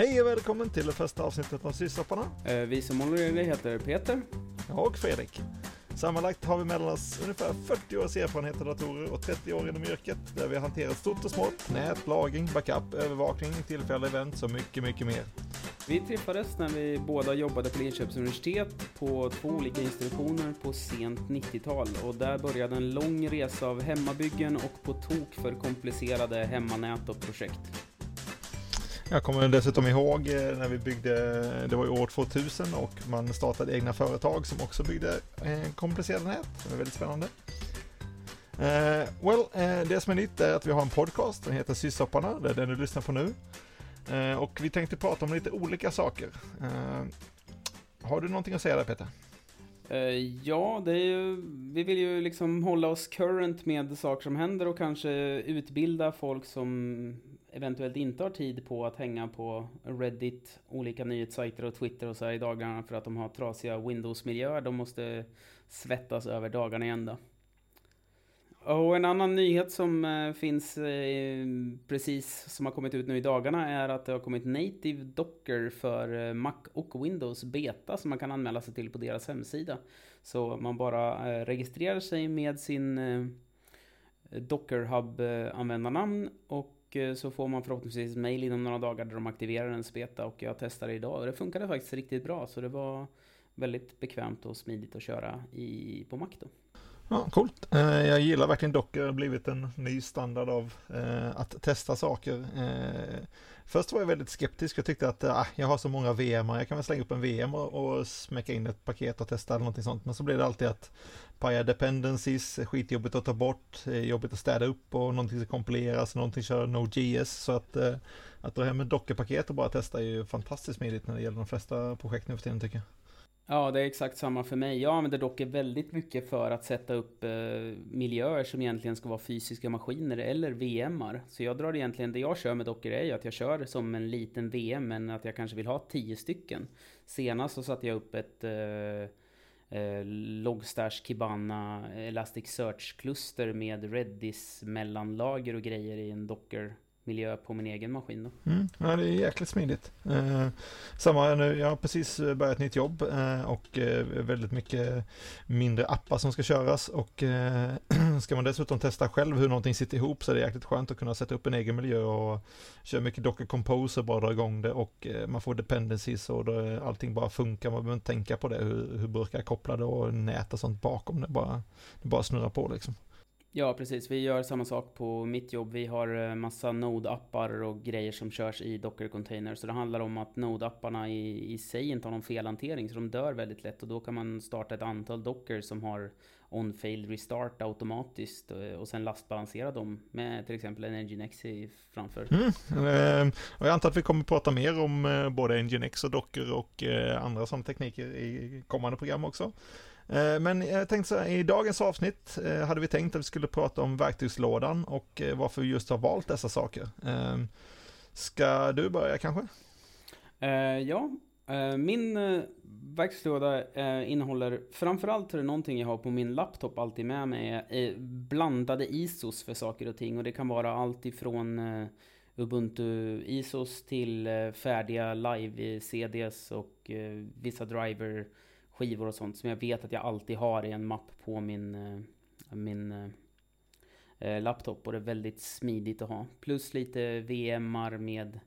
Hej och välkommen till det första avsnittet av Syssapparna. Eh, Vi som håller i det heter Peter. Och Fredrik. Sammanlagt har vi mellan oss ungefär 40 års erfarenhet av datorer och 30 år inom yrket där vi har hanterat stort och smått, nät, lagring, backup, övervakning, tillfälliga events och mycket, mycket mer. Vi träffades när vi båda jobbade på Linköpings universitet på två olika institutioner på sent 90-tal och där började en lång resa av hemmabyggen och på tok för komplicerade hemmanät och projekt. Jag kommer dessutom ihåg eh, när vi byggde, det var ju år 2000 och man startade egna företag som också byggde eh, komplicerade nät. Det är väldigt spännande. Eh, well, det som är nytt är att vi har en podcast, den heter Sysopparna, det är den du lyssnar på nu. Och vi tänkte prata om lite olika saker. Har du någonting att säga där Peter? Ja, det är ju, vi vill ju liksom hålla oss current med saker som händer och kanske utbilda folk som eventuellt inte har tid på att hänga på Reddit, olika nyhetssajter och Twitter och så här i dagarna för att de har trasiga Windows-miljöer. De måste svettas över dagarna i ända. Och en annan nyhet som eh, finns eh, precis som har kommit ut nu i dagarna är att det har kommit native docker för eh, Mac och Windows beta som man kan anmäla sig till på deras hemsida. Så man bara registrerar sig med sin Docker Hub-användarnamn och Eh, så får man förhoppningsvis mail inom några dagar där de aktiverar en beta och jag testade idag och det funkade faktiskt riktigt bra så det var väldigt bekvämt och smidigt att köra i, på Mac då. Ja, coolt. Eh, jag gillar verkligen Docker, det har blivit en ny standard av eh, att testa saker. Eh, först var jag väldigt skeptisk, jag tyckte att ah, jag har så många VM, jag kan väl slänga upp en VM och, och smäcka in ett paket och testa eller någonting sånt. Men så blir det alltid att paja dependencies, skitjobbigt att ta bort, jobbigt att städa upp och någonting ska kompileras, någonting kör Node.js. Så att, att dra hem ett Docker-paket och bara testa är ju fantastiskt smidigt när det gäller de flesta projekt nu för tiden tycker jag. Ja, det är exakt samma för mig. Jag använder dock väldigt mycket för att sätta upp eh, miljöer som egentligen ska vara fysiska maskiner eller VMar. Så jag drar egentligen, det jag kör med Docker är ju att jag kör som en liten VM, men att jag kanske vill ha tio stycken. Senast så satte jag upp ett eh, eh, Logstash Kibana Elasticsearch-kluster med Redis mellanlager och grejer i en Docker miljö på min egen maskin då. Mm, ja, det är jäkligt smidigt. Eh, samma nu, jag har precis eh, börjat ett nytt jobb eh, och eh, väldigt mycket mindre appar som ska köras och eh, ska man dessutom testa själv hur någonting sitter ihop så är det jäkligt skönt att kunna sätta upp en egen miljö och köra mycket Docker Compose och bara dra igång det och eh, man får dependencies och då, eh, allting bara funkar, man behöver inte tänka på det, hur, hur burkar är kopplade och nät och sånt bakom det, bara, det bara snurrar på liksom. Ja, precis. Vi gör samma sak på mitt jobb. Vi har eh, massa Node-appar och grejer som körs i Docker-containers. Så det handlar om att Node-apparna i, i sig inte har någon felhantering, så de dör väldigt lätt. Och då kan man starta ett antal Docker som har on-fail restart automatiskt eh, och sen lastbalansera dem med till exempel en Nginx framför. Mm, ehm, och jag antar att vi kommer prata mer om eh, både Nginx och Docker och andra sådana tekniker i kommande program också. Eh, men jag tänkte så här, i dagens avsnitt eh, hade vi tänkt att vi skulle prata om verktygslådan och eh, varför vi just har valt dessa saker. Ska du börja kanske? Ja, min verktygslåda innehåller framförallt någonting jag har på min laptop alltid med mig, är blandade ISOs för saker och ting. Och det kan vara allt ifrån Ubuntu ISOs till färdiga live-CDs och vissa driver skivor och sånt som jag vet att jag alltid har i en mapp på min, eh, min eh, eh, laptop och det är väldigt smidigt att ha. Plus lite VMar med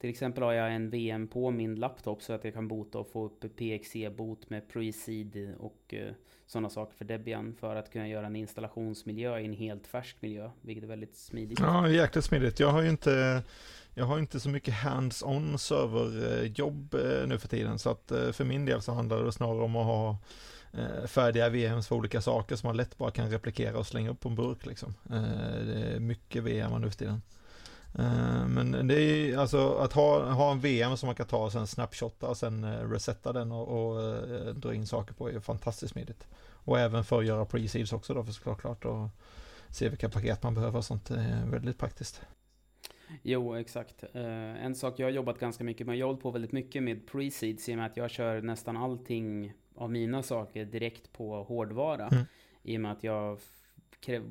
till exempel har jag en VM på min laptop så att jag kan bota och få upp PXE-bot med Proicid och eh, sådana saker för Debian för att kunna göra en installationsmiljö i en helt färsk miljö, vilket är väldigt smidigt. Ja, jäkligt smidigt. Jag har ju inte, jag har inte så mycket hands-on serverjobb eh, eh, nu för tiden så att eh, för min del så handlar det snarare om att ha färdiga VMs för olika saker som man lätt bara kan replikera och slänga upp på en burk liksom. Det är mycket VM nu för tiden. Men det är alltså att ha, ha en VM som man kan ta och sen snapshotta och sen resetta den och, och dra in saker på är fantastiskt smidigt. Och även för att göra pre-seeds också då för såklart och se vilka paket man behöver och sånt är väldigt praktiskt. Jo, exakt. Eh, en sak jag har jobbat ganska mycket med, jag har hållit på väldigt mycket med pre-seeds i och med att jag kör nästan allting av mina saker direkt på hårdvara. Mm. I och med att jag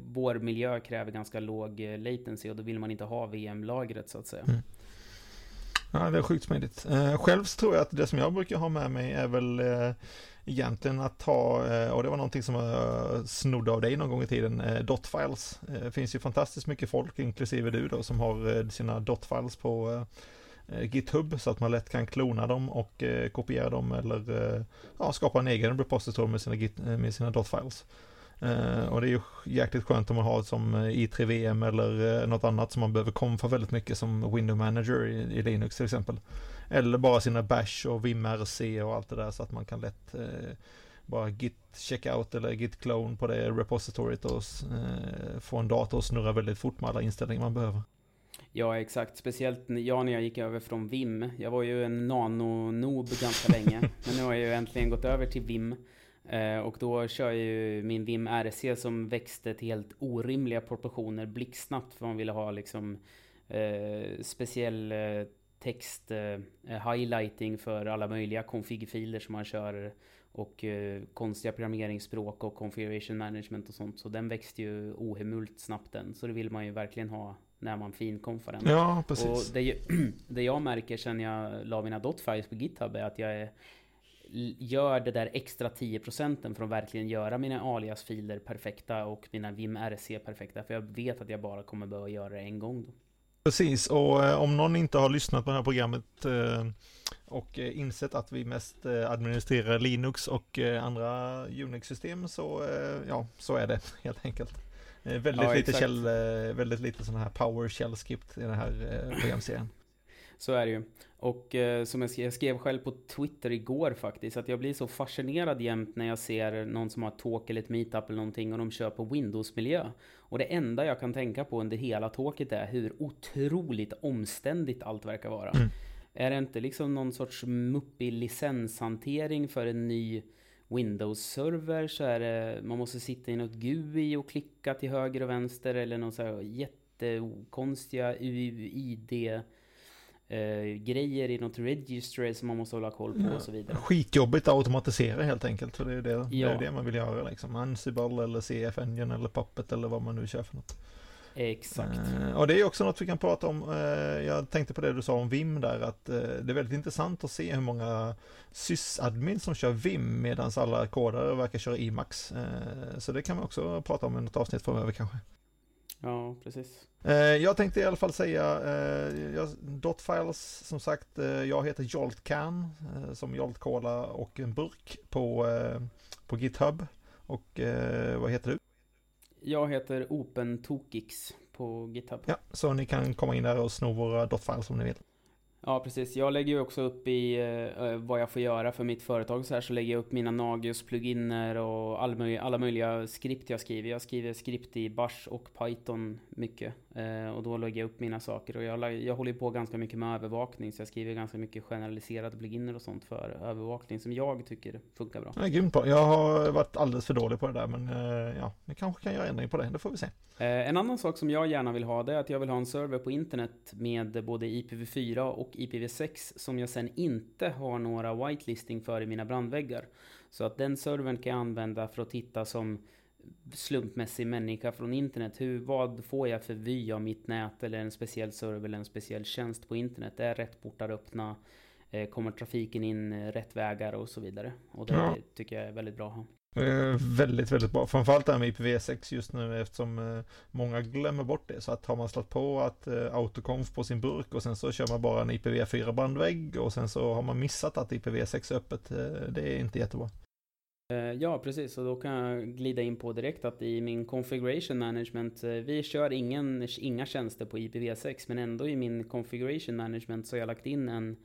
vår miljö kräver ganska låg eh, latency och då vill man inte ha VM-lagret så att säga. Mm. Ja, det är sjukt smidigt. Eh, själv tror jag att det som jag brukar ha med mig är väl eh, egentligen att ta, eh, och det var någonting som jag snodde av dig någon gång i tiden, eh, dotfiles. Eh, det finns ju fantastiskt mycket folk, inklusive du då, som har eh, sina dotfiles på eh, GitHub så att man lätt kan klona dem och kopiera dem eller ja, skapa en egen repository med sina, git, med sina dotfiles. Eh, och det är ju jäkligt skönt om man har som eh, i3VM eller eh, något annat som man behöver konfa väldigt mycket som Window Manager i, i Linux till exempel. Eller bara sina bash och vimrc och allt det där så att man kan lätt eh, bara git checkout eller git clone på det repositoriet och eh, få en dator att snurra väldigt fort med alla inställningar man behöver. Ja, exakt. Speciellt jag när jag gick över från Vim. Jag var ju en nano-noob ganska länge. Men nu har jag ju äntligen gått över till Vim. Eh, och då kör jag ju min Vim RC som växte till helt orimliga proportioner blixtsnabbt. För man ville ha liksom eh, speciell eh, text eh, highlighting för alla möjliga config-filer som man kör och eh, konstiga programmeringsspråk och configuration management och sånt. Så den växte ju ohemult snabbt den. Så det vill man ju verkligen ha när man finkonfar den. Ja, precis. Och det, det jag märker sen jag la mina dotfiles på GitHub är att jag är, gör det där extra 10% för att verkligen göra mina alias-filer perfekta och mina vim rc perfekta. För jag vet att jag bara kommer behöva göra det en gång då. Precis, och eh, om någon inte har lyssnat på det här programmet eh, och eh, insett att vi mest administrerar Linux och andra Unix-system så, ja, så är det helt enkelt. Väldigt, ja, lite käll, väldigt lite sådana här PowerShell-skript i den här programserien. Så är det ju. Och eh, som jag skrev, jag skrev själv på Twitter igår faktiskt, att jag blir så fascinerad jämt när jag ser någon som har ett talk eller ett meetup eller någonting och de kör på Windows-miljö. Och det enda jag kan tänka på under hela talket är hur otroligt omständigt allt verkar vara. Mm. Är det inte liksom någon sorts muppig licenshantering för en ny Windows-server så är det, man måste sitta i något GUI och klicka till höger och vänster eller någon så här jättekonstiga UID eh, grejer i något register som man måste hålla koll på ja. och så vidare. Skitjobbigt att automatisera helt enkelt. För det är det, ja. det, är det man vill göra liksom. Ansible eller CF Engine eller Puppet eller vad man nu kör för något. Exakt. Eh, och det är också något vi kan prata om. Eh, jag tänkte på det du sa om Vim där, att eh, det är väldigt intressant att se hur många sysadmin som kör Vim medan alla kodare verkar köra Emacs. Eh, så det kan man också prata om i något avsnitt framöver kanske. Ja, precis. Eh, jag tänkte i alla fall säga, eh, Dotfiles som sagt, eh, jag heter Joltcan som Jolt Cola och en burk på, på GitHub. Och vad heter du? Jag heter OpenTokix på GitHub. Ja, så ni kan komma in där och sno våra Dotfiles om ni vill. Ja, precis. Jag lägger ju också upp i eh, vad jag får göra för mitt företag så här så lägger jag upp mina Nagios-pluginer och all möj alla möjliga skript jag skriver. Jag skriver skript i Bash och Python mycket eh, och då lägger jag upp mina saker och jag, jag håller på ganska mycket med övervakning så jag skriver ganska mycket generaliserade pluginer och sånt för övervakning som jag tycker funkar bra. Ja, grymt bra. Jag har varit alldeles för dålig på det där men eh, ja, vi kanske kan göra ändring på det. Det får vi se. Eh, en annan sak som jag gärna vill ha det är att jag vill ha en server på internet med både IPv4 och och IPv6 som jag sen inte har några whitelisting för i mina brandväggar. Så att den servern kan jag använda för att titta som slumpmässig människa från internet. Hur, vad får jag för vy av mitt nät eller en speciell server eller en speciell tjänst på internet? Är rätt portar öppna? Eh, kommer trafiken in rätt vägar och så vidare? Och det ja. tycker jag är väldigt bra att ha. Eh, väldigt, väldigt bra. Framförallt det här med IPv6 just nu eftersom eh, många glömmer bort det. Så att har man slått på att eh, autoconf på sin burk och sen så kör man bara en IPv4 bandvägg och sen så har man missat att IPv6 är öppet. Eh, det är inte jättebra. Eh, ja, precis. Och då kan jag glida in på direkt att i min configuration management, eh, vi kör ingen, inga tjänster på IPv6, men ändå i min configuration management så har jag lagt in en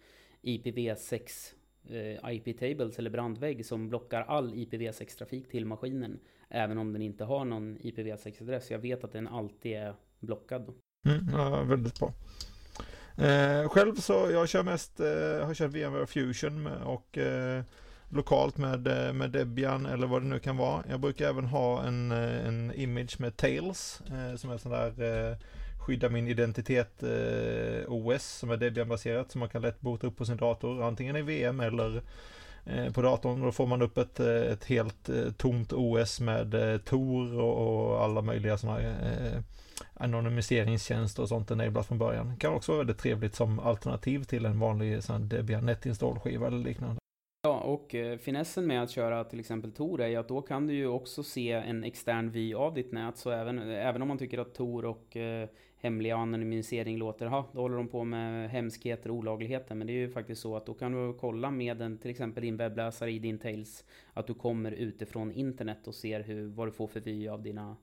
IPv6 Eh, IP-tables eller brandvägg som blockar all IPv6-trafik till maskinen. Även om den inte har någon IPv6-adress. Jag vet att den alltid är blockad. Mm, ja, väldigt bra. Eh, själv så, jag kör mest, eh, har kört VMware Fusion och eh, lokalt med, eh, med Debian eller vad det nu kan vara. Jag brukar även ha en, eh, en image med Tails eh, som är sån där skydda min identitet eh, OS som är Debian-baserat som man kan lätt bota upp på sin dator antingen i VM eller eh, på datorn. Då får man upp ett, eh, ett helt eh, tomt OS med eh, Tor och, och alla möjliga sådana eh, anonymiseringstjänster och sånt enablat från början. Det kan också vara väldigt trevligt som alternativ till en vanlig sån Debian NetInstall-skiva eller liknande. Och eh, finessen med att köra till exempel Tor är ju att då kan du ju också se en extern vy av ditt nät. Så även, även om man tycker att Tor och eh, hemliga anonymisering låter, ha, då håller de på med hemskheter och olagligheter. Men det är ju faktiskt så att då kan du kolla med en, till exempel din webbläsare i din Tails, att du kommer utifrån internet och ser hur, vad du får för vy av dina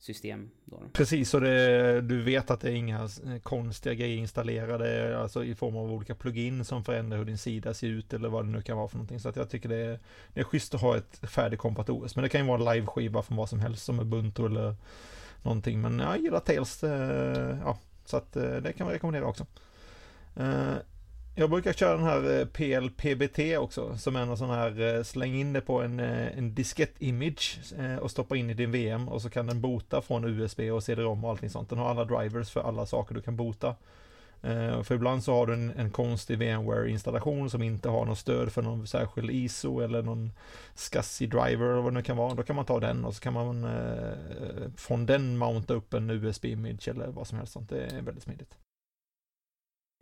system. Då. Precis, så det, du vet att det är inga eh, konstiga grejer installerade, alltså i form av olika plugin som förändrar hur din sida ser ut eller vad det nu kan vara för någonting. Så att jag tycker det är, det är schysst att ha ett färdigkompat OS. Men det kan ju vara en live-skiva från vad som helst som Ubuntu eller någonting. Men jag gillar Tails, eh, ja, så att eh, det kan vi rekommendera också. Jag brukar köra den här eh, PLPBT också, som är en sån här eh, släng in det på en, eh, en diskett-image och stoppa in i din VM och så kan den bota från USB och CD-ROM och allting sånt. Den har alla drivers för alla saker du kan bota. För ibland så har du en, en konstig VMware-installation som inte har något stöd för någon särskild ISO eller någon SCSI-driver eller vad det nu kan vara. Då kan man ta den och så kan man eh, från den mounta upp en USB-image eller vad som helst sånt. Det är väldigt smidigt.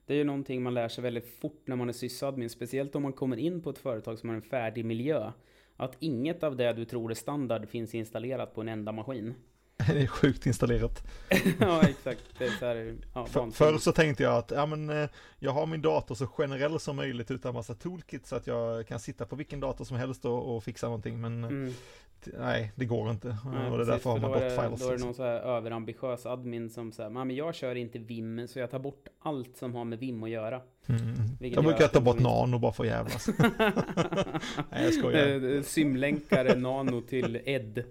Det är ju någonting man lär sig väldigt fort när man är sysadmin, speciellt om man kommer in på ett företag som har en färdig miljö. Att inget av det du tror är standard finns installerat på en enda maskin. det är sjukt installerat. ja, exakt. Det är så här, ja, För, förr så tänkte jag att ja, men, eh, jag har min dator så generell som möjligt utan massa toolkit så att jag kan sitta på vilken dator som helst och, och fixa någonting. Men mm nej, det går inte. Nej, och det är därför har man bort files. Då är det någon så här överambitiös admin som säger, men jag kör inte Vim, så jag tar bort allt som har med Vim att göra. Mm. Jag brukar ta bort Nano bara för att jävlas. nej, jag skojar. Symlänkare Nano till Ed.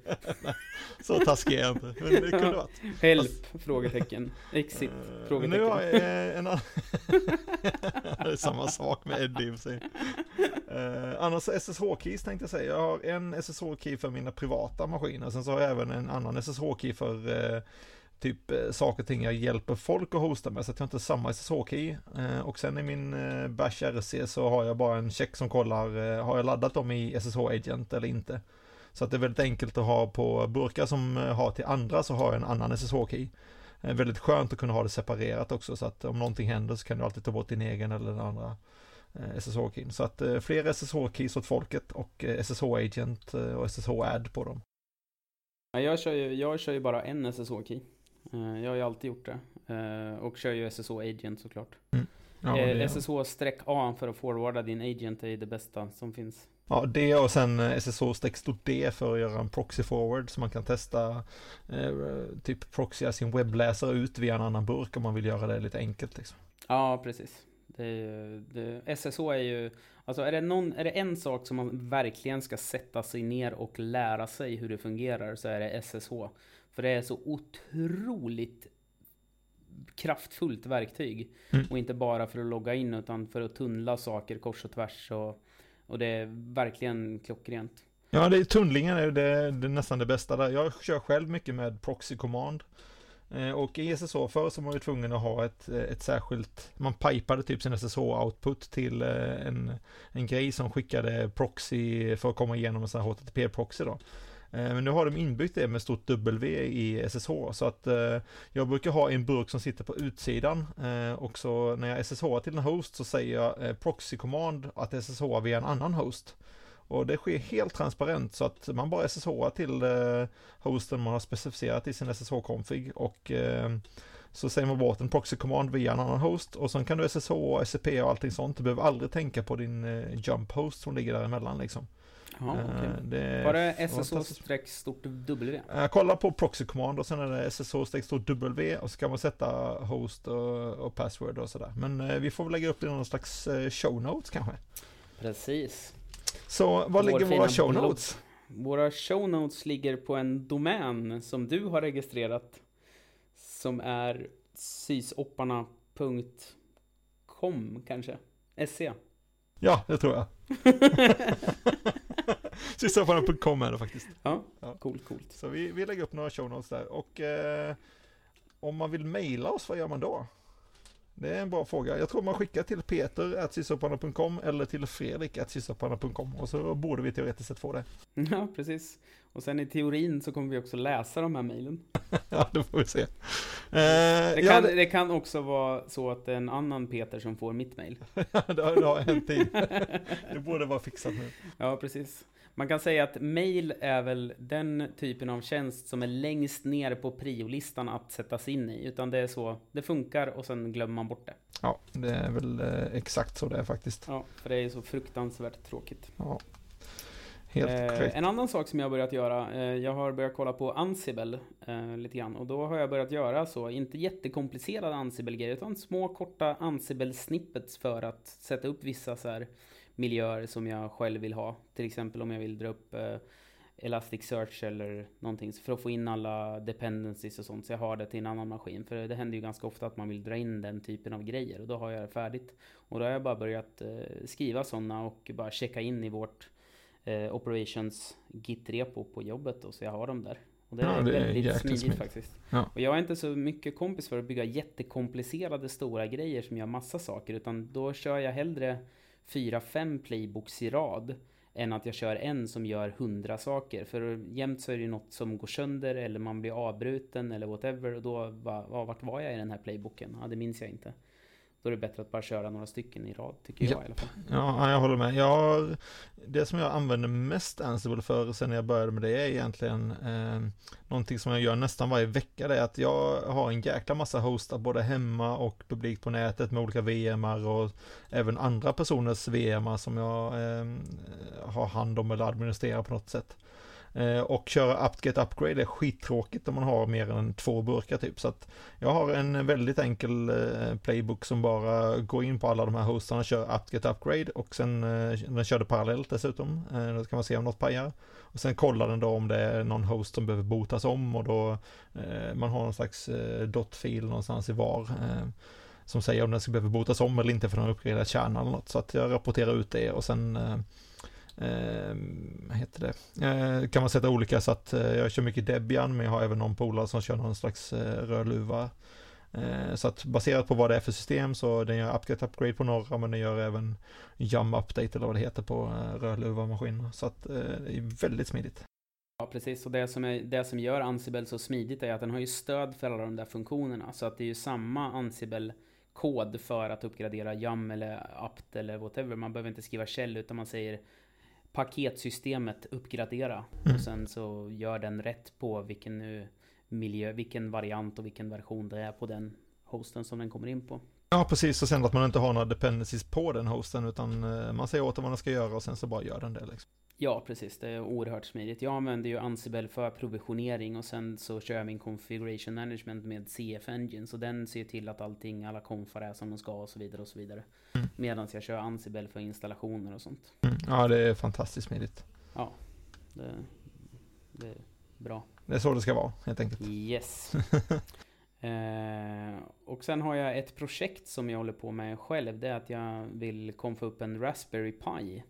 så taskig är jag inte, men det kunde varit. Help? Frågetecken. Exit? Uh, frågetecken. Nu har jag en annan... det är samma sak med Ed i och sig. Uh, annars SSH-keys tänkte jag säga. Jag har en SSH-key för mina privata maskiner. Sen så har jag även en annan SSH-key för uh, typ eh, saker och ting jag hjälper folk att hosta med. Så att jag inte har samma SSH-key. Eh, och sen i min eh, Bash RC så har jag bara en check som kollar, har jag laddat dem i SSH Agent eller inte. Så att det är väldigt enkelt att ha på burkar som har till andra så har jag en annan SSH-key. Väldigt skönt att kunna ha det separerat också så att om någonting händer så kan du alltid ta bort din egen eller den andra Eh, SSH-keyn. Så att eh, fler SSH-keys åt folket och eh, SSH-agent och SSH-add på dem. Jag kör ju, jag kör ju bara en SSH-key. Jag har ju alltid gjort det. Och kör ju SSH-agent såklart. Mm. Ja, SSH-A för att forwarda din agent är det bästa som finns. Ja, det och sen SSH-D för att göra en proxy forward så man kan testa eh, typ proxya sin webbläsare ut via en annan burk om man vill göra det lite enkelt. Liksom. Ja, precis. Det, det, SSH är ju, alltså är det, någon, är det en sak som man verkligen ska sätta sig ner och lära sig hur det fungerar så är det SSH. För det är så otroligt kraftfullt verktyg. Mm. Och inte bara för att logga in utan för att tunnla saker kors och tvärs. Och, och det är verkligen klockrent. Ja, det är tunnlingen är det, det är nästan det bästa där. Jag kör själv mycket med proxy command. Eh, och i SSH förr så var man ju tvungen att ha ett, eh, ett särskilt, man pipade typ sin SSH-output till eh, en, en grej som skickade proxy för att komma igenom en sån här HTTP-proxy då. Eh, men nu har de inbyggt det med stort W i SSH så att eh, jag brukar ha en burk som sitter på utsidan eh, och så när jag SSH till en host så säger jag proxy command att SSH via en annan host. Och det sker helt transparent så att man bara SSH till eh, hosten man har specificerat i sin SSH-config och eh, så säger man bort en proxy command via en annan host och sen kan du SSH SCP och allting sånt. Du behöver aldrig tänka på din eh, jump host som ligger däremellan liksom. Ja, okay. det Var det SSH stort W? Jag kollar på proxy command och sen är det SSH stort W och så kan man sätta host och, password och sådär. Men vi får väl lägga upp det i någon slags show notes kanske. Precis. Så var ligger våra show notes? Våra show notes ligger på en domän som du har registrerat. Som är sysopparna.com kanske? SE? Ja, det tror jag. Sysopparna.com är det faktiskt. Ja, ja. coolt, coolt. Så vi, vi lägger upp några show notes där. Och eh, om man vill mejla oss, vad gör man då? Det är en bra fråga. Jag tror man skickar till peter.sysopanna.com eller till fredrik.sysopanna.com och så borde vi teoretiskt sett få det. Ja, precis. Och sen i teorin så kommer vi också läsa de här mejlen. ja, det får vi se. Eh, det, kan, det... det, kan, också vara så att det är en annan Peter som får mitt mejl. ja, det har, det har hänt tid. det borde vara fixat nu. Ja, precis. Man kan säga att mail är väl den typen av tjänst som är längst ner på priolistan att sättas in i. Utan det är så, det funkar och sen glömmer man bort det. Ja, det är väl eh, exakt så det är faktiskt. Ja, för det är så fruktansvärt tråkigt. Ja. Helt eh, en annan sak som jag har börjat göra, eh, jag har börjat kolla på Ansible eh, lite grann. Och då har jag börjat göra så, inte jättekomplicerade Ansible-grejer, utan små korta Ansible-snippets för att sätta upp vissa så här miljöer som jag själv vill ha. Till exempel om jag vill dra upp eh, Elasticsearch eller någonting för att få in alla dependencies och sånt. Så jag har det till en annan maskin. För det händer ju ganska ofta att man vill dra in den typen av grejer och då har jag det färdigt. Och då har jag bara börjat eh, skriva sådana och bara checka in i vårt eh, Operations Git-repo på jobbet då, så jag har dem där. Och det är, ja, det väldigt är smidigt, smidigt, faktiskt. Ja. Och jag är inte så mycket kompis för att bygga jättekomplicerade stora grejer som gör massa saker, utan då kör jag hellre fyra, fem playbooks i rad än att jag kör en som gör hundra saker. För jämt så är det något som går sönder eller man blir avbruten eller whatever. Och då, va, vart var jag i den här playbooken? Ja, det minns jag inte. Då är det bättre att bara köra några stycken i rad, tycker jag ja. i alla fall. Ja, jag håller med. Jag det som jag använder mest Ansible för sen jag började med det är egentligen eh, någonting som jag gör nästan varje vecka. Det är att jag har en jäkla massa hostar både hemma och publikt på nätet med olika VMar och även andra personers VMar som jag eh, har hand om eller administrerar på något sätt. Eh, och köra UpGet Upgrade är skittråkigt om man har mer än två burkar typ. Så att jag har en väldigt enkel eh, playbook som bara går in på alla de här hostarna, kör UpGet Upgrade och sen eh, den körde parallellt dessutom. Eh, då kan man se om något pajar. Och sen kollar den då om det är någon host som behöver botas om och då eh, man har någon slags eh, dot-fil någonstans i var som säger om den ska behöva botas om eller inte för den har uppgraderat kärnan eller något. Så att jag rapporterar ut det och sen eh, heter det? Eh, kan man sätta olika så att eh, jag kör mycket Debian men jag har även någon polare som kör någon slags eh, rödluva. Eh, så att baserat på vad det är för system så den gör upgrade upgrade på några men den gör även jam update eller vad det heter på eh, rödluva-maskiner. Så att eh, det är väldigt smidigt. Ja, precis. Och det som, är, det som gör Ansible så smidigt är att den har ju stöd för alla de där funktionerna. Så att det är ju samma Ansible-kod för att uppgradera YAM eller apt eller whatever. Man behöver inte skriva shell utan man säger paketsystemet uppgradera. Mm. Och sen så gör den rätt på vilken nu miljö, vilken variant och vilken version det är på den hosten som den kommer in på. Ja, precis. Och sen att man inte har några dependencies på den hosten, utan eh, man säger åt den vad den ska göra och sen så bara gör den det. Liksom. Ja, precis. Det är oerhört smidigt. Jag använder ju Ansible för provisionering och sen så kör jag min configuration management med CF Engine. Så den ser till att allting, alla konfar är som de ska och så vidare och så vidare. Mm. Medan jag kör Ansible för installationer och sånt. Mm. Ja, det är fantastiskt smidigt. Ja, det, det, är bra. Det är så det ska vara, helt enkelt. Yes. eh, och sen har jag ett projekt som jag håller på med själv. Det är att jag vill konfa upp en Raspberry Pi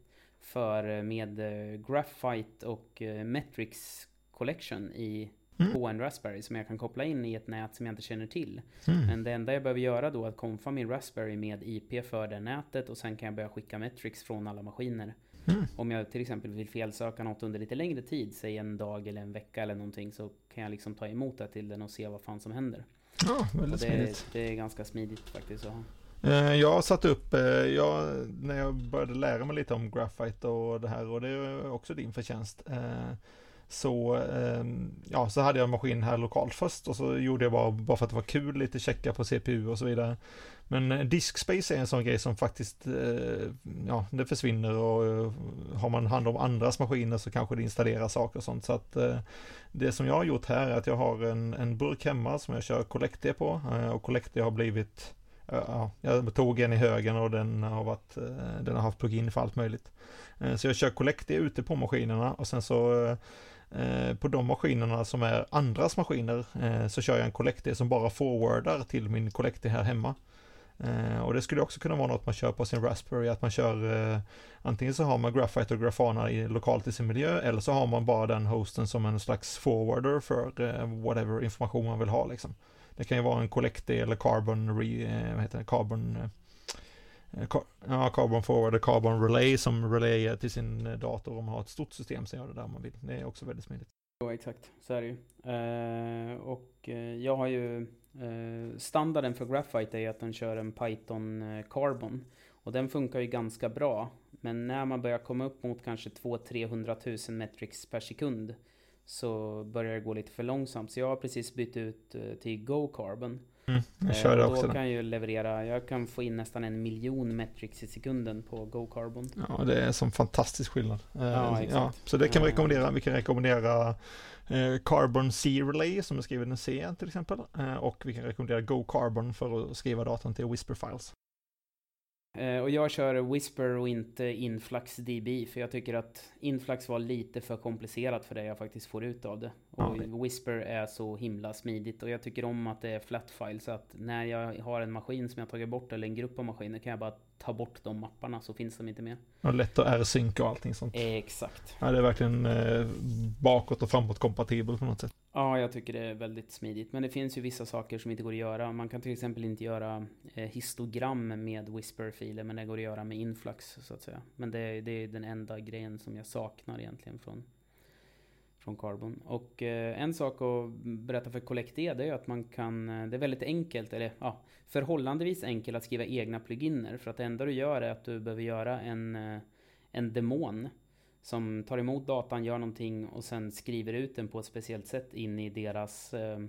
för eh, med eh, Graphite och eh, Metrics Collection i mm. på en Raspberry som jag kan koppla in i ett nät som jag inte känner till. Mm. Men det enda jag behöver göra då är att konfa min Raspberry med IP för det nätet och sen kan jag börja skicka Metrics från alla maskiner. Mm. Om jag till exempel vill felsöka något under lite längre tid, säg en dag eller en vecka eller någonting, så kan jag liksom ta emot det till den och se vad fan som händer. Ja, väldigt det, smidigt. Det är ganska smidigt faktiskt att ha. Eh, jag satt upp, eh, jag, när jag började lära mig lite om graphite och det här och det är också din förtjänst. Eh, så, ehm, ja, så hade jag en maskin här lokalt först och så gjorde jag bara, bara för att det var kul, lite checka på CPU och så vidare. Men Diskspace är en sån grej som faktiskt, ja, det försvinner och har man hand om andras maskiner så kanske det installerar saker och sånt. Så att det som jag har gjort här är att jag har en, en burk hemma som jag kör Collectia på och Collectia har blivit ja, jag tog en i högen och den har, varit, eh, den har haft plugin för allt möjligt. Eh, så jag kör Collecti ute på maskinerna och sen så eh, på de maskinerna som är andras maskiner så kör jag en Collecti som bara forwardar till min Collecti här hemma. Och det skulle också kunna vara något man kör på sin Raspberry, att man kör antingen så har man Graphite och Grafana i, lokalt i sin miljö eller så har man bara den hosten som en slags forwarder för whatever information man vill ha liksom. Det kan ju vara en Collecti eller Carbon, re, eh, vad heter det, Carbon eh, eh, Ja, Carbon Forward och Carbon Relay som relayar till sin dator om man har ett stort system som gör det där man vill. Det är också väldigt smidigt. Ja, exakt. Så är det ju. Eh, och jag har ju eh, standarden för Graphite är att den kör en Python Carbon. Och den funkar ju ganska bra. Men när man börjar komma upp mot kanske 200-300 000 metrics per sekund så börjar det gå lite för långsamt. Så jag har precis bytt ut eh, till Go Carbon. Mm, jag kör det eh, också. Då kan jag ju leverera, jag kan få in nästan en miljon metrics i sekunden på Go Carbon. Ja, det är som fantastisk skillnad. Eh, ja, exakt. Ja, så det kan vi rekommendera. Vi kan rekommendera Carbon C Relay som är skriven i C till exempel. och vi kan rekommendera Go Carbon för att skriva datan till Whisper Files. Eh, och jag kör Whisper och inte Influx DB, för jag tycker att Influx var lite för komplicerat för det jag faktiskt får ut av det. Och ja. Whisper är så himla smidigt och jag tycker om att det är flat file, så att när jag har en maskin som jag tagit bort, eller en grupp av maskiner, kan jag bara ta bort de mapparna så finns de inte mer. Och lätt att r-synka och allting sånt. Exakt. Ja, det är verkligen eh, bakåt och framåt kompatibel på något sätt. Ja, jag tycker det är väldigt smidigt. Men det finns ju vissa saker som inte går att göra. Man kan till exempel inte göra eh, histogram med Whisper-filer, men det går att göra med Influx, så att säga. Men det, det är den enda grejen som jag saknar egentligen från, från Carbon. Och eh, en sak att berätta för Collect-E, det är att man kan, eh, det är väldigt enkelt, eller ja, förhållandevis enkelt att skriva egna pluginer. För att det enda du gör är att du behöver göra en, eh, en demon som tar emot datan, gör någonting och sen skriver ut den på ett speciellt sätt in i deras, eh,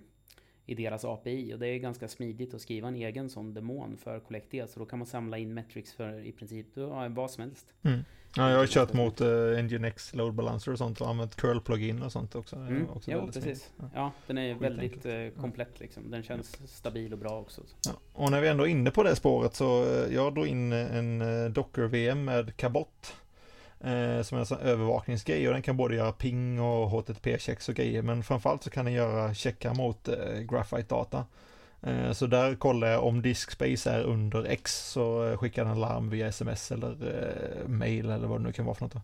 i deras API. Och det är ganska smidigt att skriva en egen sån demon för Collectia. Så då kan man samla in metrics för i princip ja, vad som helst. Mm. Ja, jag har kört mot uh, Nginx load balancer och sånt och använt curl plugin och sånt också. Mm. också jo, precis. Ja. ja. den är väldigt uh, komplett liksom. Den känns ja. stabil och bra också. Och när vi ändå är inne på det spåret så uh, jag drog in en Docker-VM med Cabot. Eh, som är en sån övervakningsgrej och den kan både göra ping och HTTP-checks och grejer men framförallt så kan den göra checkar mot eh, Graphite-data. Eh, så där kollar jag om diskspace är under X så eh, skickar den larm via sms eller eh, mail eller vad det nu kan vara för något.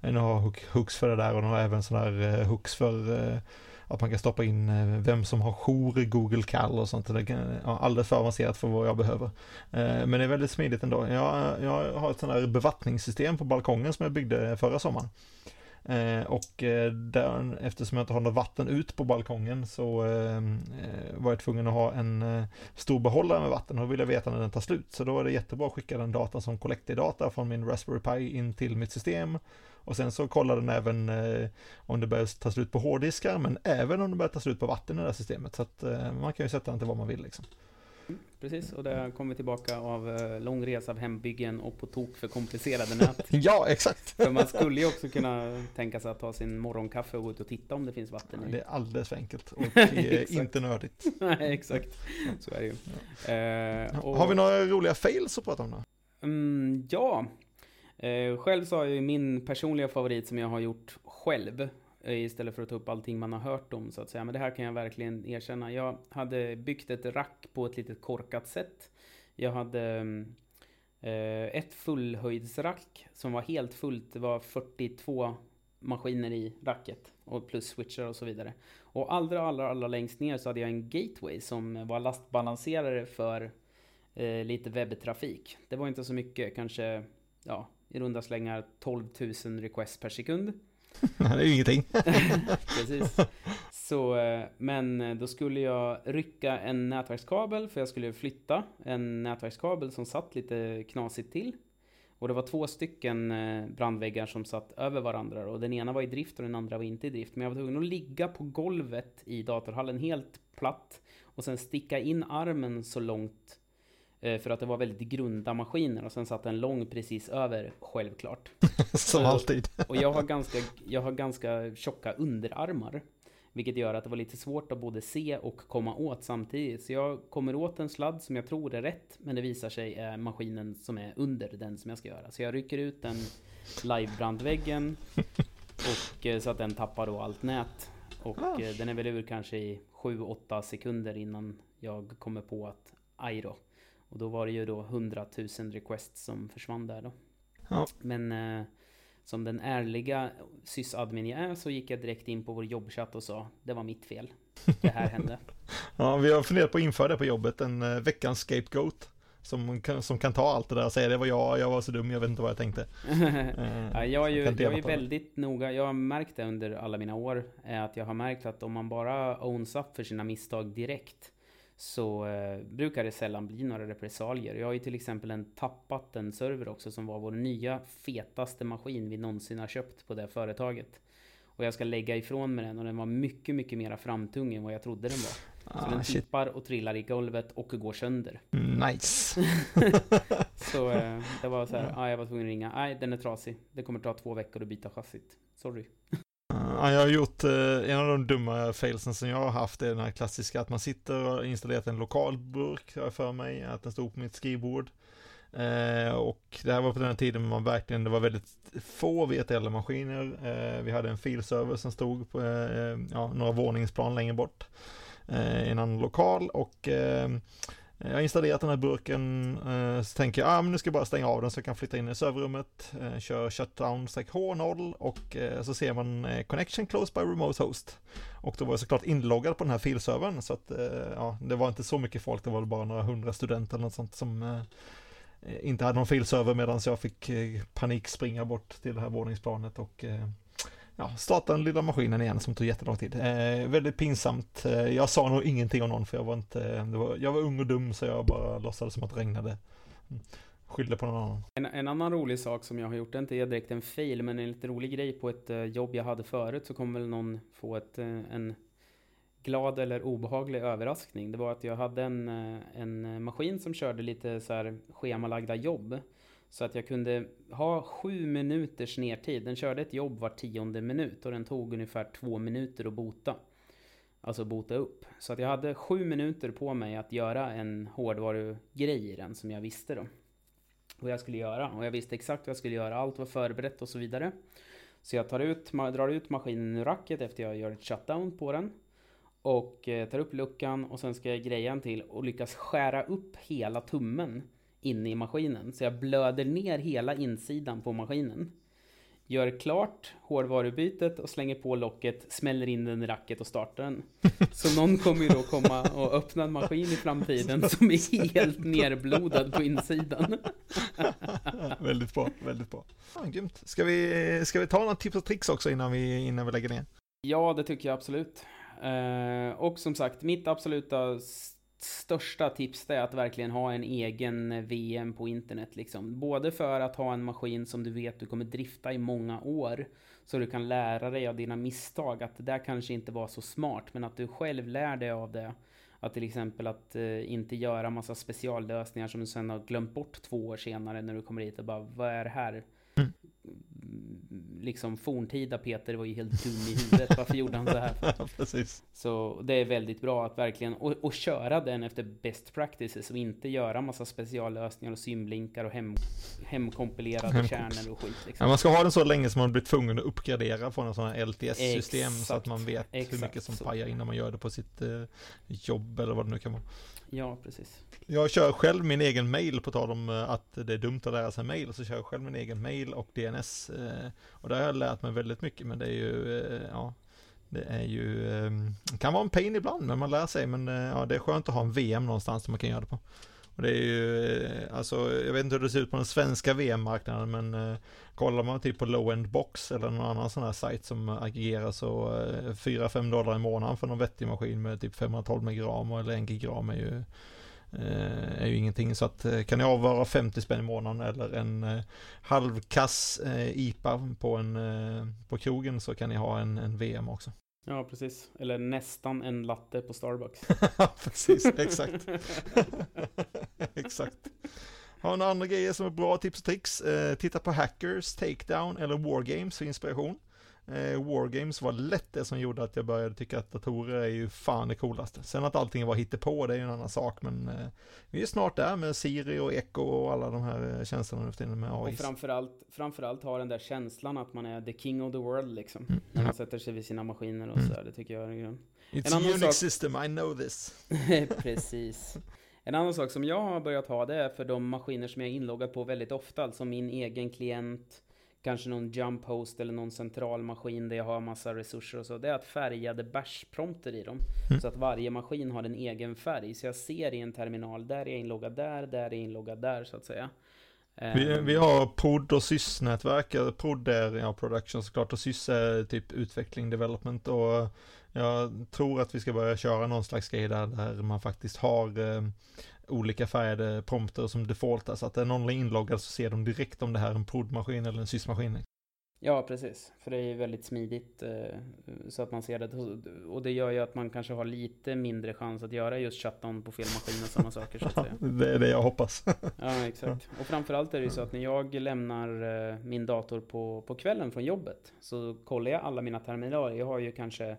Den eh, har hooks för det där och den har även sådana här eh, hooks för eh, att man kan stoppa in eh, vem som har jour i Google Call och sånt. Det är ja, alldeles för avancerat för vad jag behöver. Eh, men det är väldigt smidigt ändå. Jag, jag har ett sånt här bevattningssystem på balkongen som jag byggde förra sommaren. Eh, och eh, där, eftersom jag inte har något vatten ut på balkongen så eh, eh var jag tvungen att ha en stor behållare med vatten och då vill jag veta när den tar slut. Så då är det jättebra att skicka den datan som Collective-data från min Raspberry Pi in till mitt system och sen så kollar den även eh, om det börjar ta slut på hårddiskar, men även om det börjar ta slut på vatten i det här systemet. Så att eh, man kan ju sätta den till vad man vill liksom. Precis, och det kommer tillbaka av eh, lång resa av hembyggen och på tok för komplicerade nät. ja, exakt! för man skulle ju också kunna tänka sig att ta sin morgonkaffe och gå ut och titta om det finns vatten i. Det är alldeles för enkelt och inte nördigt. Nej, exakt. Så är det ju. Ja. Uh, och... Har vi några roliga fails att prata om då? Mm, ja, Eh, Eh, själv så har jag ju min personliga favorit som jag har gjort själv. Eh, istället för att ta upp allting man har hört om så att säga. Men det här kan jag verkligen erkänna. Jag hade byggt ett rack på ett litet korkat sätt. Jag hade eh, ett fullhöjdsrack som var helt fullt. Det var 42 maskiner i racket. Och plus switchar och så vidare. Och allra, allra, allra längst ner så hade jag en gateway som var lastbalanserare för eh, lite webbtrafik. Det var inte så mycket, kanske ja, i runda slängar 12 000 requests per sekund. det är ju ingenting. Precis. Så, eh, men eh, då skulle jag rycka en nätverkskabel för jag skulle flytta en nätverkskabel som satt lite knasigt till. Och det var två stycken eh, brandväggar som satt över varandra och den ena var i drift och den andra var inte i drift. Men jag var tvungen att ligga på golvet i datorhallen helt platt och sen sticka in armen så långt för att det var väldigt grunda maskiner och sen satt en lång precis över, självklart. Som alltid. och jag har, ganska, jag har ganska tjocka underarmar. Vilket gör att det var lite svårt att både se och komma åt samtidigt. Så jag kommer åt en sladd som jag tror är rätt, men det visar sig är maskinen som är under den som jag ska göra. Så jag rycker ut den livebrandväggen och eh, så att den tappar då allt nät. Och ah. Eh, den är väl ur kanske i 7-8 sekunder innan jag kommer på att aj då, och då var det ju då 100 000 requests som försvann där då. Ja. Men eh, som den ärliga sysadmin jag är så gick jag direkt in på vår jobbchatt och sa det var mitt fel. Det här hände. ja, vi har funderat på att införa det på jobbet, en uh, veckans scapegoat. Som kan, som kan ta allt det där och säga det var jag, jag var så dum, jag vet inte vad jag tänkte. uh, ja, jag är ju, jag är väldigt det. noga, jag har märkt det under alla mina år, är att jag har märkt att om man bara owns up för sina misstag direkt så eh, brukar det sällan bli några repressalier. Jag har ju till exempel en tappat en server också som var vår nya fetaste maskin vi någonsin har köpt på det företaget. Och jag ska lägga ifrån mig den och den var mycket, mycket mera framtung än vad jag trodde den var. Ah, så den shit. tippar och trillar i golvet och går sönder. Nice! så eh, det var så här, ah, jag var tvungen att ringa. Nej, den är trasig. Det kommer ta två veckor att byta chassit. Sorry. Ja, jag har gjort, eh, en av de dumma failsen som jag har haft är den här klassiska att man sitter och installerat en lokal burk, har jag för mig, att den stod på mitt skrivbord. Eh, och det här var på den tiden man verkligen, det var väldigt få VTL-maskiner. Eh, vi hade en filserver som stod på eh, ja, några våningsplan längre bort eh, i en annan lokal och eh, Eh, jag har installerat den här burken, eh, så tänker jag, ah, men nu ska jag bara stänga av den så jag kan flytta in i serverrummet, eh, kör shutdown H0 och så ser man connection closed by remote host. Och då var jag såklart inloggad på den här filservern så att ja, det var inte så mycket folk, det var bara några hundra studenter eller något sånt som inte hade någon filserver medan jag fick panik springa bort till det här våningsplanet och ja, starta den lilla maskinen igen som tog jättelång tid. Eh, väldigt pinsamt. Eh, jag sa nog ingenting om någon för jag var inte, var, jag var ung och dum så jag bara låtsades som att det regnade. Mm. Skyllde på någon annan. En, en, annan rolig sak som jag har gjort, det inte är direkt en fail, men en lite rolig grej på ett uh, jobb jag hade förut så kommer väl någon få ett, uh, en glad eller obehaglig överraskning. Det var att jag hade en, uh, en maskin som körde lite så här schemalagda jobb. Så att jag kunde ha sju minuters nertid. Den körde ett jobb var tionde minut och den tog ungefär två minuter att bota. Alltså bota upp. Så att jag hade sju minuter på mig att göra en hårdvarugrej i den som jag visste då. Vad jag skulle göra. Och jag visste exakt vad jag skulle göra. Allt var förberett och så vidare. Så jag tar ut, drar ut maskinen ur racket efter jag gör ett shutdown på den. Och eh, tar upp luckan och sen ska jag greja en till och lyckas skära upp hela tummen inne i maskinen. Så jag blöder ner hela insidan på maskinen. Gör klart hårdvarubytet och slänger på locket, smäller in den i racket och startar den. Så någon kommer ju då komma och öppna en maskin i framtiden som är helt nerblodad på insidan. väldigt bra, väldigt bra. Ja, grymt. Ska vi, ska vi ta några tips och tricks också innan vi, innan vi lägger ner? Ja, det tycker jag absolut. Uh, och som sagt, mitt absoluta största tips är att verkligen ha en egen VM på internet. Liksom. Både för att ha en maskin som du vet du kommer drifta i många år. Så du kan lära dig av dina misstag. Att det där kanske inte var så smart. Men att du själv lär dig av det. Att till exempel att eh, inte göra massa speciallösningar som du sen har glömt bort två år senare när du kommer hit och bara vad är det här? Liksom forntida Peter var ju helt dum i huvudet. Varför gjorde han så här? Precis. Så det är väldigt bra att verkligen, och, och köra den efter best practices och inte göra massa speciallösningar och symblinkar och hem, hemkompilerade Hem kärnor och skit. Liksom. Ja, man ska ha den så länge som man blir tvungen att uppgradera från en sån här LTS-system så att man vet exakt, hur mycket som så. pajar innan man gör det på sitt eh, jobb eller vad det nu kan vara. Ja, precis. Jag kör själv min egen mail på tal om eh, att det är dumt att lära sig mail, så kör jag själv min egen mail och DNS. Eh, och där har jag lärt mig väldigt mycket, men det är ju, eh, ja, det är ju, eh, kan vara en pain ibland, men man lär sig, men eh, ja, det är skönt att ha en VM någonstans som man kan göra det på. Och det är ju, alltså, jag vet inte hur det ser ut på den svenska VM-marknaden, men eh, kollar man typ på low-end box eller någon annan sån här sajt som agerar så eh, 4-5 dollar i månaden för någon vettig maskin med typ 512 megagram eller 1 gigram är ju är ju ingenting så att eh, kan jag avvara 50 spänn i månaden eller en eh, halvkass eh, IPA på en på krogen så kan ni ha en, en VM också. Ja, precis. Eller nästan en latte på Starbucks. precis, exakt. exakt. Har några andra grejer som är bra tips och tricks? Eh, titta på Hackers, Takedown eller Wargames för inspiration. Eh, Wargames var lätt det som gjorde att jag började tycka att datorer är ju fan det coolaste. Sen att allting var hittepå, det är ju en annan sak, men eh, vi är snart där med Siri och Echo och alla de här eh, tjänsterna nu för tiden med AI. Och framförallt, framförallt ha den där känslan att man är the king of the world liksom. Mm. När man sätter sig vid sina maskiner och mm. så, det tycker jag är grön. It's a Unix sak... system, I know this. Precis. En annan sak som jag har börjat ha det är för de maskiner som jag är inloggad på väldigt ofta, alltså min egen klient, kanske någon jump host eller någon central maskin där jag har massa resurser och så. Det är att färgade bashprompter i dem. Mm. Så att varje maskin har en egen färg. Så jag ser i en terminal, där är jag inloggad där, där är jag inloggad där så att säga. Vi, Ehm, vi har prod och sys-nätverk. Prod är ja, production såklart och sys är typ utveckling, development och jag tror att vi ska börja köra någon slags grej där, där man faktiskt har eh, olika färgade prompter som defaultar så att är någon är inloggad så ser de direkt om det här är en prod-maskin eller en sys-maskin. Ja, precis. För det är ju väldigt smidigt eh, så att man ser det. Och det gör ju att man kanske har lite mindre chans att göra just shutdown på fel maskin och sådana saker så att säga. det är det jag hoppas. Ja, exakt. Och framförallt är det ju så att när jag lämnar eh, min dator på, på kvällen från jobbet så kollar jag alla mina terminaler. Jag har ju kanske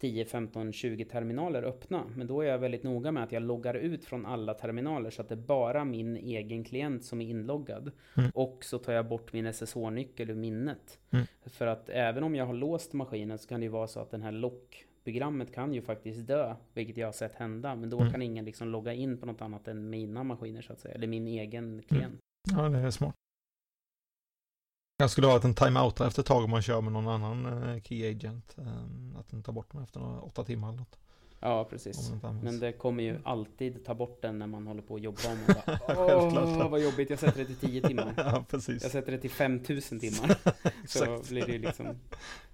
10, 15, 20 terminaler öppna. Men då är jag väldigt noga med att jag loggar ut från alla terminaler så att det är bara min egen klient som är inloggad. Mm. Och så tar jag bort min SSH-nyckel ur minnet. Mm. För att även om jag har låst maskinen så kan det ju vara så att den här lock-programmet kan ju faktiskt dö. Vilket jag har sett hända. Men då Mm. kan ingen liksom logga in på något annat än mina maskiner så att säga. Eller min egen klient. Ja, det är smart. Jag skulle ha en timeout efter ett tag om man kör med någon annan eh, key agent. Eh, att den tar bort dem efter några åtta timmar eller något. Ja, precis. Men det kommer ju alltid ta bort den när man håller på att jobba. Och man bara. Åh, vad jobbigt. Jag sätter det till 10 timmar. ja, precis. Jag sätter det till 5000 timmar. Så blir det ju liksom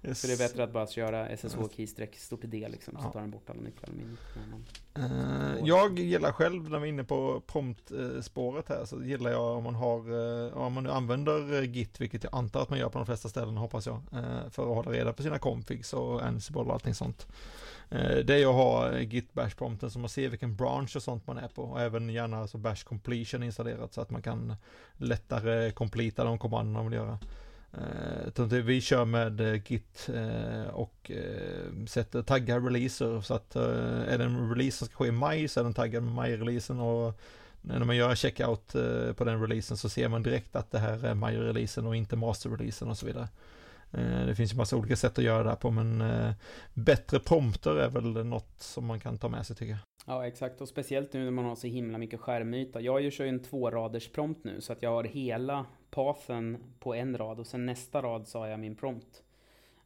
Yes. Så det är bättre att bara köra SSH keystreck stop D liksom, så Ja. tar den bort alla och när man- Eh, jag gillar själv, när vi är inne på prompt-spåret här, så gillar jag om man har, eh, om man nu använder eh, Git, vilket jag antar att man gör på de flesta ställen hoppas jag, för att hålla reda på sina configs och Ansible och allting sånt. Eh, det är att ha eh, Git bash prompten så man ser vilken branch och sånt man är på och även gärna alltså bash completion installerat så att man kan lättare completa de kommandon man vill göra. Eh, vi kör med Git och sätter taggar releaser så att är det en release som ska ske i maj så är den taggad med maj-releasen och när man gör checkout på den releasen så ser man direkt att det här är maj-releasen och inte master-releasen och så vidare. Eh, Det finns ju massa olika sätt att göra det här på men eh, bättre prompter är väl något som man kan ta med sig tycker jag. Ja, exakt. Och speciellt nu när man har så himla mycket skärmyta. Jag kör ju en tvåraders prompt nu, så att jag har hela pathen på en rad och sen nästa rad så har jag min prompt.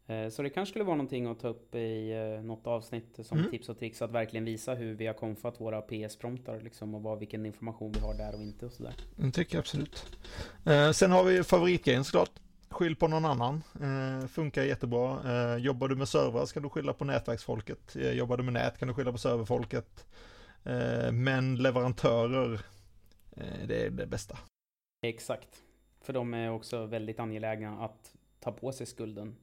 Eh, Så det kanske skulle vara någonting att ta upp i något avsnitt som Mm. tips och tricks. Att verkligen visa hur vi har konfat våra PS-promptar liksom och vad, vilken information vi har där och inte och sådär. Det tycker jag absolut. Sen har vi favoritgrejen såklart. Skyll på någon annan. Eh, funkar jättebra. Eh, jobbar du med servrar ska du skylla på nätverksfolket. Eh, jobbar du med nät kan du skylla på serverfolket. Eh, men leverantörer, eh, det är det bästa. Exakt. För de är också väldigt angelägna att ta på sig skulden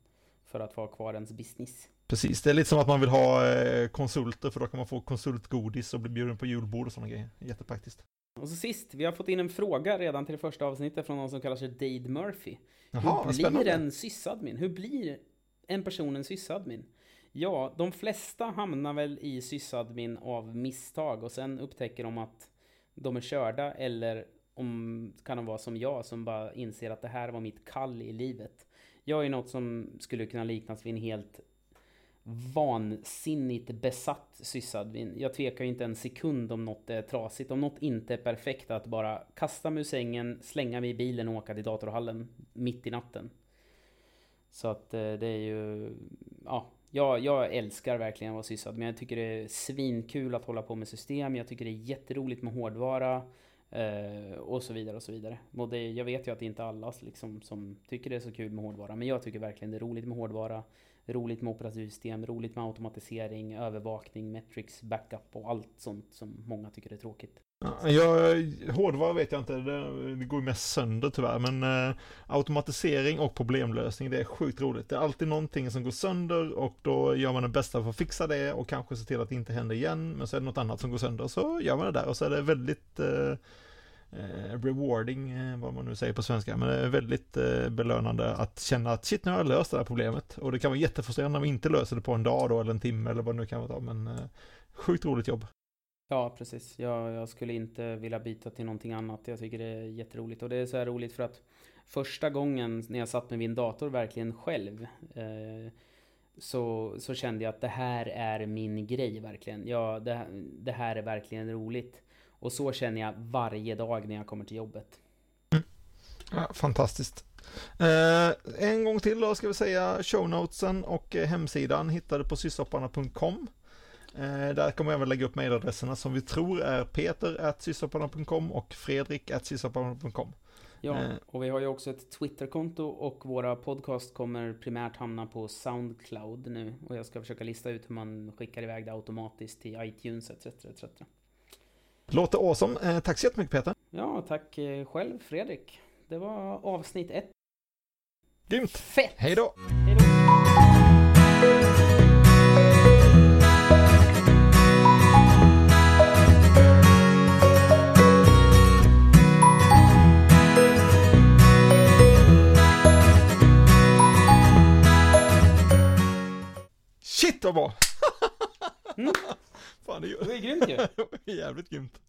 för att få ha kvar ens business. Precis, det är lite som att man vill ha eh, konsulter för då kan man få konsultgodis och bli bjuden på julbord och sådana grejer. Jättepraktiskt. Och så sist, vi har fått in en fråga redan till det första avsnittet från någon som kallar sig Dade Murphy. Jaha, Hur blir en sysadmin? Hur blir en person en sysadmin? Ja, de flesta hamnar väl i sysadmin av misstag och sen upptäcker de att de är körda eller om kan de vara som jag som bara inser att det här var mitt kall i livet. Jag är något som skulle kunna liknas vid en helt vansinnigt besatt sysadmin. Jag tvekar ju inte en sekund om något är trasigt. Om något inte är perfekt att bara kasta mig ur sängen, slänga mig i bilen och åka till datorhallen mitt i natten. Så att eh, det är ju, ja, jag, jag älskar verkligen att vara sysad. Men jag tycker det är svinkul att hålla på med system. Jag tycker det är jätteroligt med hårdvara. Eh, och så vidare och så vidare. Och det, jag vet ju att det inte är alla liksom, som tycker det är så kul med hårdvara. Men jag tycker verkligen det är roligt med hårdvara. Roligt med operativsystem, roligt med automatisering, övervakning, metrics, backup och allt sånt som många tycker är tråkigt. Ja, hårdvara vet jag inte, det, det går ju mest sönder tyvärr, men eh, automatisering och problemlösning, det är sjukt roligt. Det är alltid någonting som går sönder och då gör man det bästa för att fixa det och kanske se till att det inte händer igen, men så är det något annat som går sönder, så gör man det där och så är det väldigt eh, Eh, rewarding, eh, vad man nu säger på svenska, men det är väldigt eh, belönande att känna att shit, nu har jag löst det här problemet. Och det kan vara jättefrustrerande om man inte löser det på en dag då, eller en timme eller vad det nu kan vara, men sjukt roligt jobb. Ja, precis. Jag, jag skulle inte vilja byta till någonting annat. Jag tycker det är jätteroligt. Och det är så här roligt för att första gången när jag satt med min dator verkligen själv eh, så, så kände jag att det här är min grej verkligen. Ja, det, det här är verkligen roligt. Och så känner jag varje dag när jag kommer till jobbet. Ja, fantastiskt. Eh, en gång till då ska vi säga shownotesen och eh, hemsidan hittade på sysshopparna.com. Eh, där kommer jag även lägga upp mejladresserna som vi tror är peter.sysshopparna.com och fredrik.sysshopparna.com. Ja, och vi har ju också ett Twitterkonto och våra podcast kommer primärt hamna på Soundcloud nu. Och jag ska försöka lista ut hur man skickar iväg det automatiskt till iTunes etc. etc. Låter awesome. Eh, tack så jättemycket Peter. Ja, tack själv Fredrik. Det var avsnitt ett. Grymt! Fett! Hej då! Hej då! Shit vad bra! Mm. Fan, det Det var ju grymt ju. är jävligt grymt.